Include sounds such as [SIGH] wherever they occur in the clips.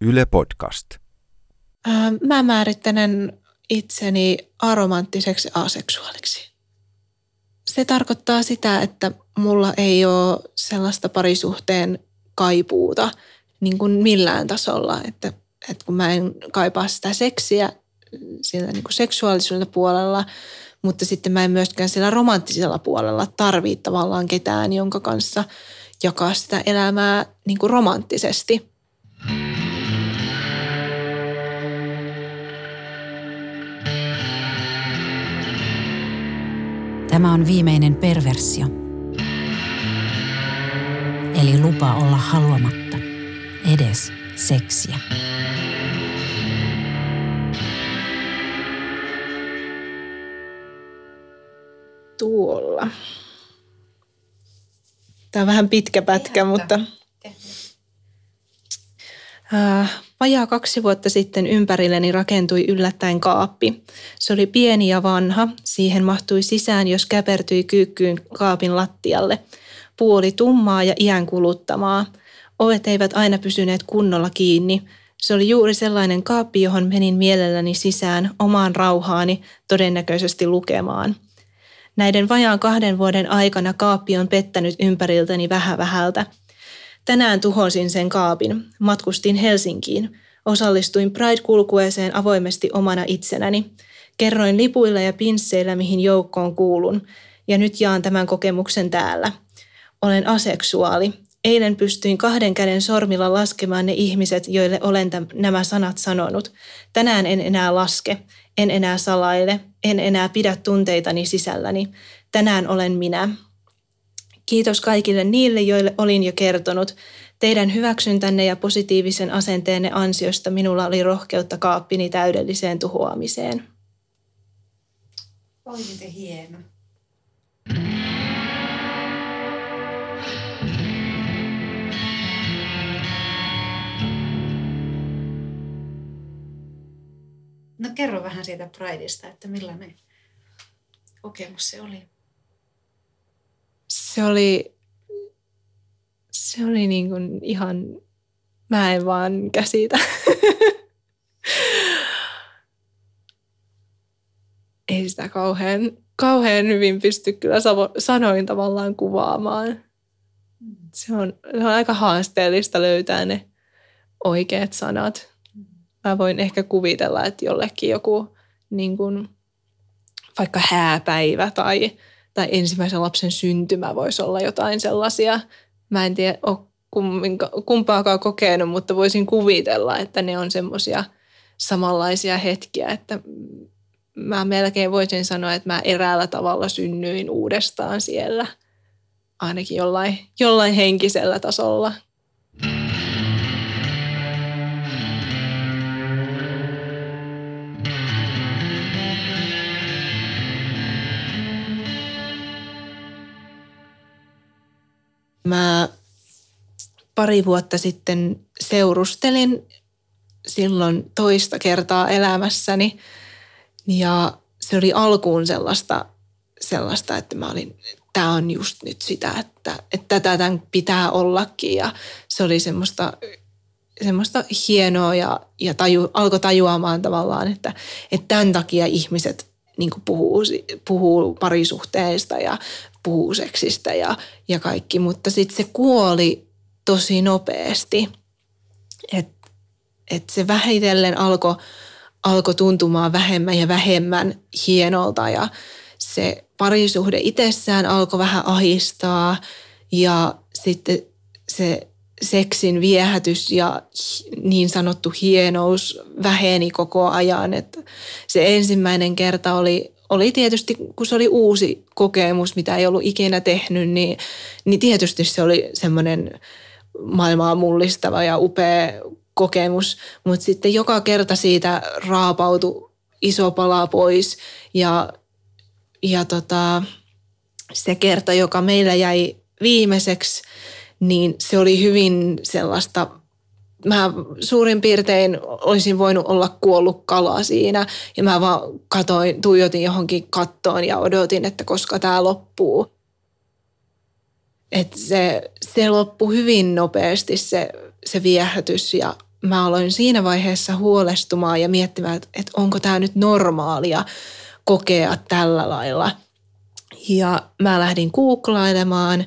Yle Podcast. Mä määrittelen itseni aromanttiseksi aseksuaaliksi. Se tarkoittaa sitä, että mulla ei ole sellaista parisuhteen kaipuuta niin kuin millään tasolla, että, että kun mä en kaipaa sitä seksiä sillä niin kuin seksuaalisuuden puolella, mutta sitten mä en myöskään sillä romanttisella puolella tarvitse tavallaan ketään, jonka kanssa jakaa sitä elämää niin kuin romanttisesti. Tämä on viimeinen perversio. Eli lupa olla haluamatta edes seksiä. Tuolla. Tämä on vähän pitkä pätkä, mutta... Äh, vajaa kaksi vuotta sitten ympärilleni rakentui yllättäen kaappi. Se oli pieni ja vanha. Siihen mahtui sisään, jos käpertyi kyykkyyn kaapin lattialle. Puu oli tummaa ja iän kuluttamaa. Ovet eivät aina pysyneet kunnolla kiinni. Se oli juuri sellainen kaappi, johon menin mielelläni sisään omaan rauhaani, todennäköisesti lukemaan. Näiden vajaan kahden vuoden aikana kaappi on pettänyt ympäriltäni vähän vähältä – Tänään tuhosin sen kaapin. Matkustin Helsinkiin. Osallistuin Pride-kulkueeseen avoimesti omana itsenäni. Kerroin lipuilla ja pinsseillä, mihin joukkoon kuulun. Ja nyt jaan tämän kokemuksen täällä. Olen aseksuaali. Eilen pystyin kahden käden sormilla laskemaan ne ihmiset, joille olen täm, nämä sanat sanonut. Tänään en enää laske, en enää salaile, en enää pidä tunteitani sisälläni. Tänään olen minä. Kiitos kaikille niille, joille olin jo kertonut. Teidän hyväksyntänne ja positiivisen asenteenne ansiosta minulla oli rohkeutta kaappini täydelliseen tuhoamiseen. Oi miten hieno. No kerro vähän siitä Prideista, että millainen kokemus se oli se oli, se oli niin kuin ihan, mä en vaan käsitä. [LAUGHS] Ei sitä kauhean, kauhean hyvin pysty kyllä sanoin tavallaan kuvaamaan. Se on, se on aika haasteellista löytää ne oikeat sanat. Mä voin ehkä kuvitella, että jollekin joku niin kuin, vaikka hääpäivä tai tai ensimmäisen lapsen syntymä voisi olla jotain sellaisia. Mä en tiedä, ole kumpaakaan kokenut, mutta voisin kuvitella, että ne on semmoisia samanlaisia hetkiä, että mä melkein voisin sanoa, että mä eräällä tavalla synnyin uudestaan siellä, ainakin jollain, jollain henkisellä tasolla. Mä pari vuotta sitten seurustelin silloin toista kertaa elämässäni ja se oli alkuun sellaista, sellaista että mä olin, tämä on just nyt sitä, että, että tätä tämän pitää ollakin. Ja se oli semmoista, semmoista hienoa ja, ja taju, alkoi tajuamaan tavallaan, että, että tämän takia ihmiset niin puhuu, puhuu parisuhteista ja puhuu seksistä ja, ja kaikki, mutta sitten se kuoli tosi nopeasti. Että et se vähitellen alkoi alko tuntumaan vähemmän ja vähemmän hienolta ja se parisuhde itsessään alkoi vähän ahistaa ja sitten se seksin viehätys ja niin sanottu hienous väheni koko ajan. Että se ensimmäinen kerta oli, oli tietysti, kun se oli uusi kokemus, mitä ei ollut ikinä tehnyt, niin, niin tietysti se oli semmoinen maailmaa mullistava ja upea kokemus. Mutta sitten joka kerta siitä raapautui iso pala pois ja, ja tota, se kerta, joka meillä jäi viimeiseksi, niin se oli hyvin sellaista mä suurin piirtein olisin voinut olla kuollut kala siinä ja mä vaan katoin, tuijotin johonkin kattoon ja odotin, että koska tämä loppuu. Et se, se loppui hyvin nopeasti se, se viehätys ja, mä aloin siinä vaiheessa huolestumaan ja miettimään, että, onko tämä nyt normaalia kokea tällä lailla. Ja mä lähdin googlailemaan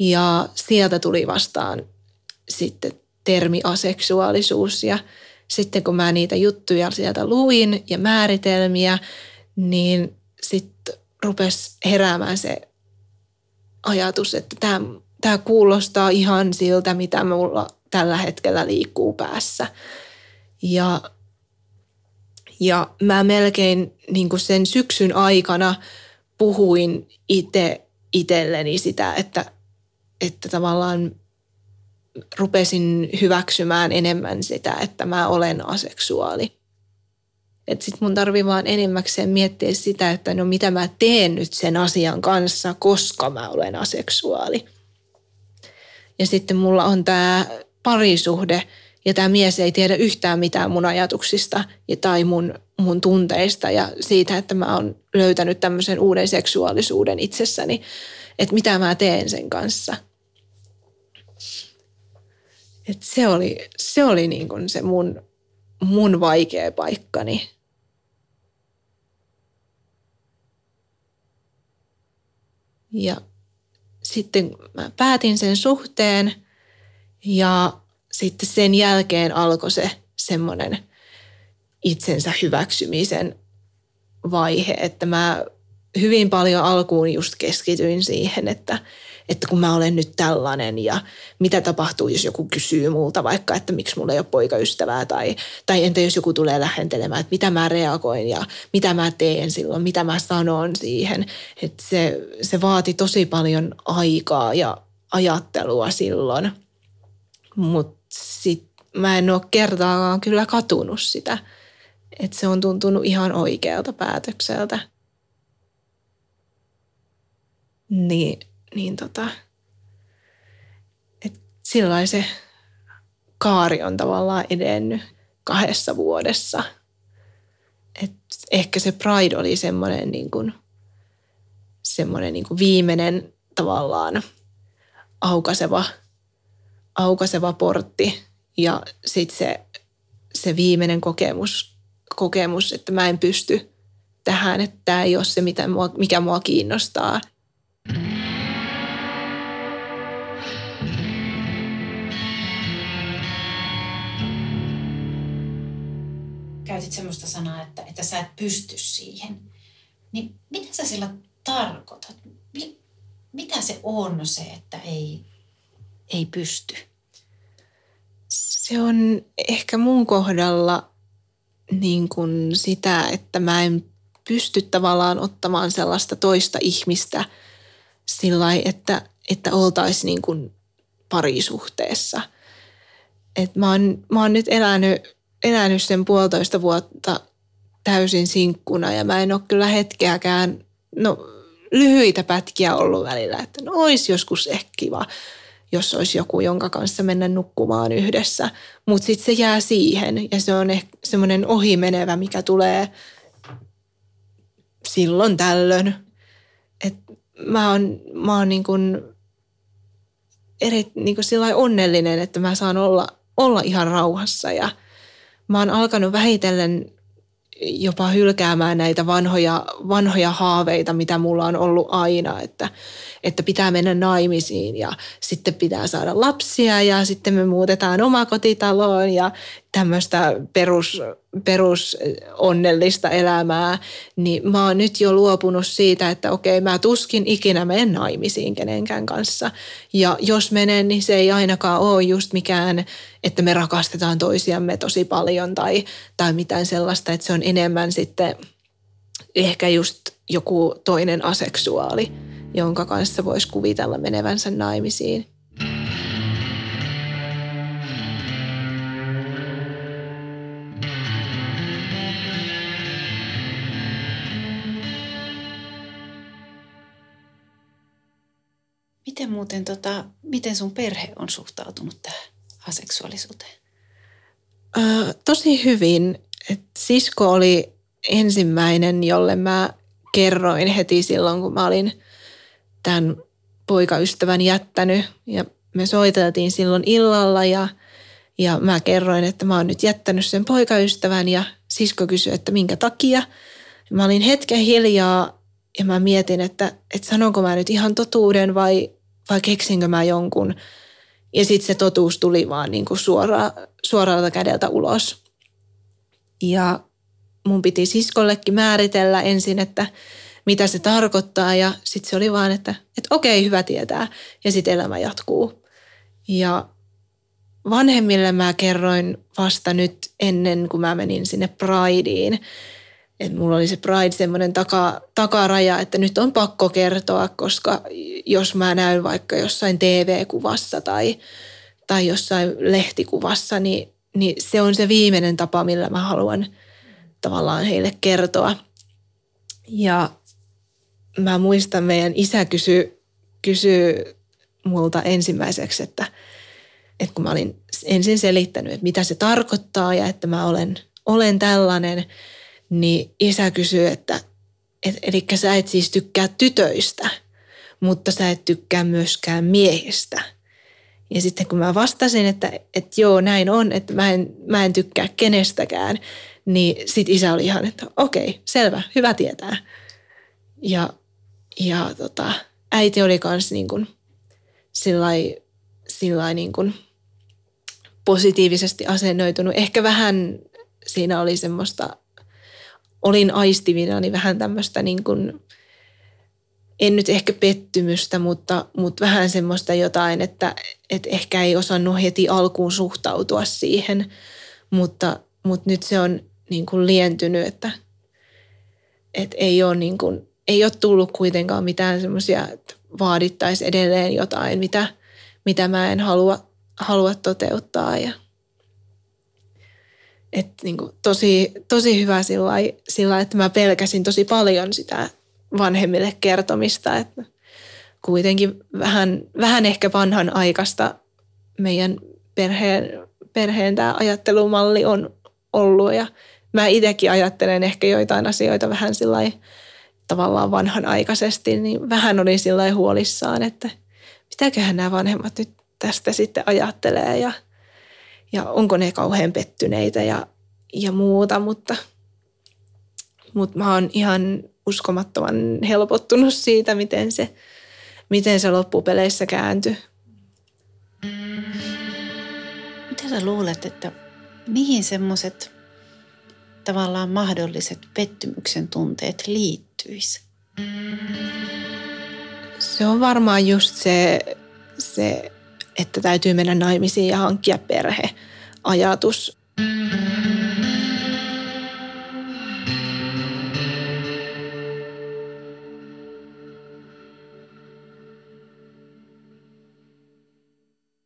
ja sieltä tuli vastaan sitten termi aseksuaalisuus ja sitten kun mä niitä juttuja sieltä luin ja määritelmiä, niin sitten rupesi heräämään se ajatus, että tämä, kuulostaa ihan siltä, mitä mulla tällä hetkellä liikkuu päässä. Ja, ja mä melkein niin kuin sen syksyn aikana puhuin itse itselleni sitä, että, että tavallaan rupesin hyväksymään enemmän sitä, että mä olen aseksuaali. Että sit mun tarvii vaan enimmäkseen miettiä sitä, että no mitä mä teen nyt sen asian kanssa, koska mä olen aseksuaali. Ja sitten mulla on tämä parisuhde ja tämä mies ei tiedä yhtään mitään mun ajatuksista tai mun, mun tunteista ja siitä, että mä oon löytänyt tämmöisen uuden seksuaalisuuden itsessäni, että mitä mä teen sen kanssa. Et se oli, se, oli niin kuin se mun, mun vaikea paikkani. Ja sitten mä päätin sen suhteen ja sitten sen jälkeen alkoi se semmoinen itsensä hyväksymisen vaihe, että mä hyvin paljon alkuun just keskityin siihen, että, että kun mä olen nyt tällainen ja mitä tapahtuu, jos joku kysyy multa vaikka, että miksi mulla ei ole poikaystävää tai, tai entä jos joku tulee lähentelemään, että mitä mä reagoin ja mitä mä teen silloin, mitä mä sanon siihen. Että se, se vaati tosi paljon aikaa ja ajattelua silloin, mutta sitten mä en ole kertaakaan kyllä katunut sitä, että se on tuntunut ihan oikealta päätökseltä. Niin niin tota, et sillä se kaari on tavallaan edennyt kahdessa vuodessa. Et ehkä se Pride oli semmoinen niin kuin, semmoinen niin kuin viimeinen tavallaan aukaseva, aukaseva portti ja sitten se, se viimeinen kokemus, kokemus, että mä en pysty tähän, että tämä ei ole se, mitä mua, mikä mua kiinnostaa. Käytit semmoista sanaa, että, että sä et pysty siihen. Niin mitä sä sillä tarkoitat? Mitä se on se, että ei, ei pysty? Se on ehkä mun kohdalla niin kuin sitä, että mä en pysty tavallaan ottamaan sellaista toista ihmistä sillä että, että oltaisiin niin kuin parisuhteessa. Et mä, oon, mä oon nyt elänyt elänyt sen puolitoista vuotta täysin sinkkuna ja mä en ole kyllä hetkeäkään, no lyhyitä pätkiä ollut välillä, että no olisi joskus ehkä kiva, jos olisi joku, jonka kanssa mennä nukkumaan yhdessä. Mutta sitten se jää siihen ja se on ehkä semmoinen ohimenevä, mikä tulee silloin tällöin. Et mä oon, mä oon niin kuin eri, niin kuin onnellinen, että mä saan olla, olla ihan rauhassa ja – mä oon alkanut vähitellen jopa hylkäämään näitä vanhoja, vanhoja haaveita, mitä mulla on ollut aina, että, että pitää mennä naimisiin ja sitten pitää saada lapsia ja sitten me muutetaan omakotitaloon ja tämmöistä perus, perus onnellista elämää, niin mä oon nyt jo luopunut siitä, että okei, mä tuskin ikinä menen naimisiin kenenkään kanssa. Ja jos menen, niin se ei ainakaan ole just mikään, että me rakastetaan toisiamme tosi paljon tai, tai mitään sellaista, että se on enemmän sitten ehkä just joku toinen aseksuaali, jonka kanssa voisi kuvitella menevänsä naimisiin. Muuten, tota, miten sun perhe on suhtautunut tähän aseksuaalisuuteen? Ö, tosi hyvin. Et sisko oli ensimmäinen, jolle mä kerroin heti silloin, kun mä olin tämän poikaystävän jättänyt. Ja me soiteltiin silloin illalla ja, Ja mä kerroin, että mä oon nyt jättänyt sen poikaystävän ja sisko kysyi, että minkä takia. Mä olin hetken hiljaa ja mä mietin, että, että sanonko mä nyt ihan totuuden vai, vai keksinkö mä jonkun. Ja sitten se totuus tuli vaan niin kuin suora, suoralta kädeltä ulos. Ja mun piti siskollekin määritellä ensin, että mitä se tarkoittaa ja sitten se oli vaan, että, että okei, hyvä tietää ja sitten elämä jatkuu. Ja vanhemmille mä kerroin vasta nyt ennen kuin mä menin sinne Prideen, että mulla oli se Pride semmoinen taka, takaraja, että nyt on pakko kertoa, koska jos mä näyn vaikka jossain TV-kuvassa tai, tai jossain lehtikuvassa, niin, niin se on se viimeinen tapa, millä mä haluan tavallaan heille kertoa. Ja mä muistan, meidän isä kysyi kysy multa ensimmäiseksi, että, että kun mä olin ensin selittänyt, että mitä se tarkoittaa ja että mä olen, olen tällainen, niin isä kysyy, että et, eli sä et siis tykkää tytöistä, mutta sä et tykkää myöskään miehistä. Ja sitten kun mä vastasin, että, että joo, näin on, että mä en, mä en tykkää kenestäkään, niin sit isä oli ihan, että okei, selvä, hyvä tietää. Ja, ja tota, äiti oli kans niin kuin sillai, sillai niin kuin positiivisesti asennoitunut. Ehkä vähän siinä oli semmoista, olin aistivina niin vähän tämmöistä niin kuin, en nyt ehkä pettymystä, mutta, mutta vähän semmoista jotain, että, että ehkä ei osannut heti alkuun suhtautua siihen, mutta, mutta nyt se on niin kuin lientynyt, että, että ei, ole niin kuin, ei ole tullut kuitenkaan mitään semmoisia, että vaadittaisi edelleen jotain, mitä, mitä mä en halua, halua toteuttaa. Ja, et niin kuin tosi, tosi hyvä sillä, sillä, että mä pelkäsin tosi paljon sitä vanhemmille kertomista, että kuitenkin vähän, vähän ehkä vanhan aikaista meidän perheen, perheen tämä ajattelumalli on ollut ja mä itsekin ajattelen ehkä joitain asioita vähän sillä tavallaan vanhanaikaisesti, niin vähän olin sillä huolissaan, että mitäköhän nämä vanhemmat nyt tästä sitten ajattelee ja, ja onko ne kauhean pettyneitä ja, ja muuta, mutta, mutta mä oon ihan uskomattoman helpottunut siitä, miten se, miten se loppupeleissä kääntyi. Mitä sä luulet, että mihin semmoiset tavallaan mahdolliset pettymyksen tunteet liittyisi? Se on varmaan just se, se, että täytyy mennä naimisiin ja hankkia perhe ajatus.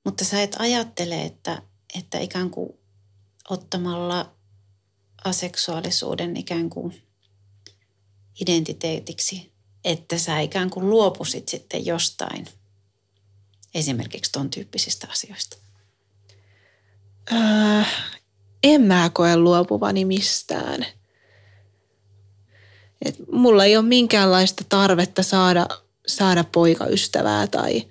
Mutta sä et ajattele, että, että ikään kuin ottamalla aseksuaalisuuden ikään kuin identiteetiksi, että sä ikään kuin luopusit sitten jostain, esimerkiksi ton tyyppisistä asioista? Äh, en mä koe luopuvani mistään. Et mulla ei ole minkäänlaista tarvetta saada, saada poikaystävää tai,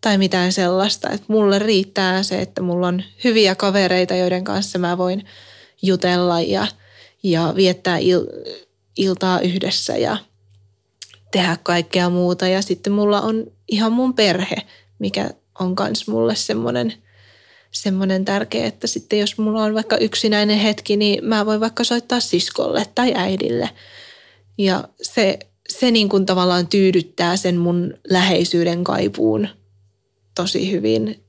tai mitään sellaista. Et mulle riittää se, että mulla on hyviä kavereita, joiden kanssa mä voin – jutella ja, ja viettää il, iltaa yhdessä ja tehdä kaikkea muuta. Ja sitten mulla on ihan mun perhe, mikä on myös mulle semmoinen, semmoinen tärkeä, että sitten jos mulla on vaikka yksinäinen hetki, niin mä voin vaikka soittaa siskolle tai äidille. Ja se, se niin kuin tavallaan tyydyttää sen mun läheisyyden kaipuun tosi hyvin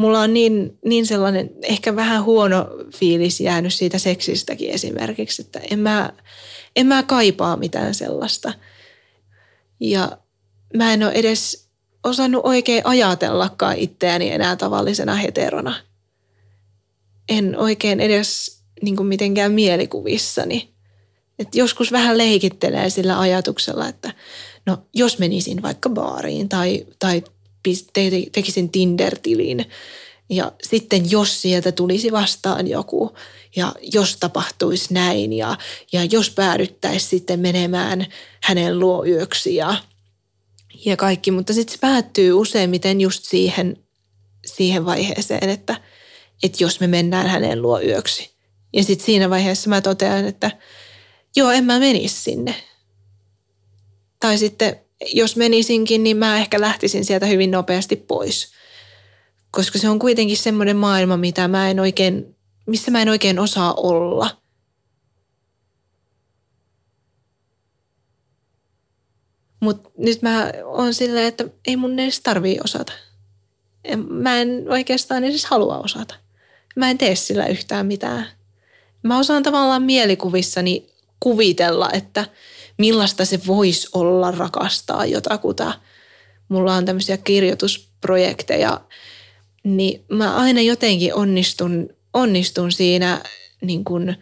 mulla on niin, niin sellainen ehkä vähän huono fiilis jäänyt siitä seksistäkin esimerkiksi, että en mä, en mä kaipaa mitään sellaista. Ja mä en ole edes osannut oikein ajatellakaan itseäni enää tavallisena heterona. En oikein edes niin kuin mitenkään mielikuvissani. Et joskus vähän leikittelee sillä ajatuksella, että no jos menisin vaikka baariin tai, tai tekisin Tinder-tilin. Ja sitten jos sieltä tulisi vastaan joku ja jos tapahtuisi näin ja, ja jos päädyttäisiin sitten menemään hänen luo yöksi ja, ja kaikki. Mutta sitten se päättyy useimmiten just siihen, siihen vaiheeseen, että, että jos me mennään hänen luo yöksi. Ja sitten siinä vaiheessa mä totean, että joo, en mä menisi sinne. Tai sitten jos menisinkin, niin mä ehkä lähtisin sieltä hyvin nopeasti pois. Koska se on kuitenkin semmoinen maailma, mitä mä en oikein, missä mä en oikein osaa olla. Mutta nyt mä oon silleen, että ei mun edes tarvii osata. Mä en oikeastaan edes halua osata. Mä en tee sillä yhtään mitään. Mä osaan tavallaan mielikuvissani kuvitella, että millaista se voisi olla rakastaa jotakuta. Mulla on tämmöisiä kirjoitusprojekteja, niin mä aina jotenkin onnistun, onnistun siinä niin kuin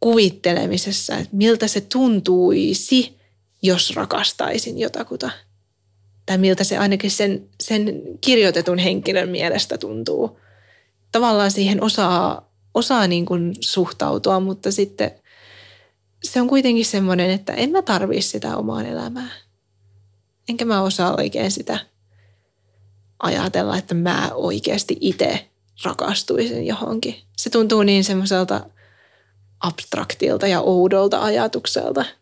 kuvittelemisessa, että miltä se tuntuisi, jos rakastaisin jotakuta. Tai miltä se ainakin sen, sen kirjoitetun henkilön mielestä tuntuu. Tavallaan siihen osaa, osaa niin kuin suhtautua, mutta sitten se on kuitenkin semmoinen, että en mä tarvii sitä omaan elämää. Enkä mä osaa oikein sitä ajatella, että mä oikeasti itse rakastuisin johonkin. Se tuntuu niin semmoiselta abstraktilta ja oudolta ajatukselta –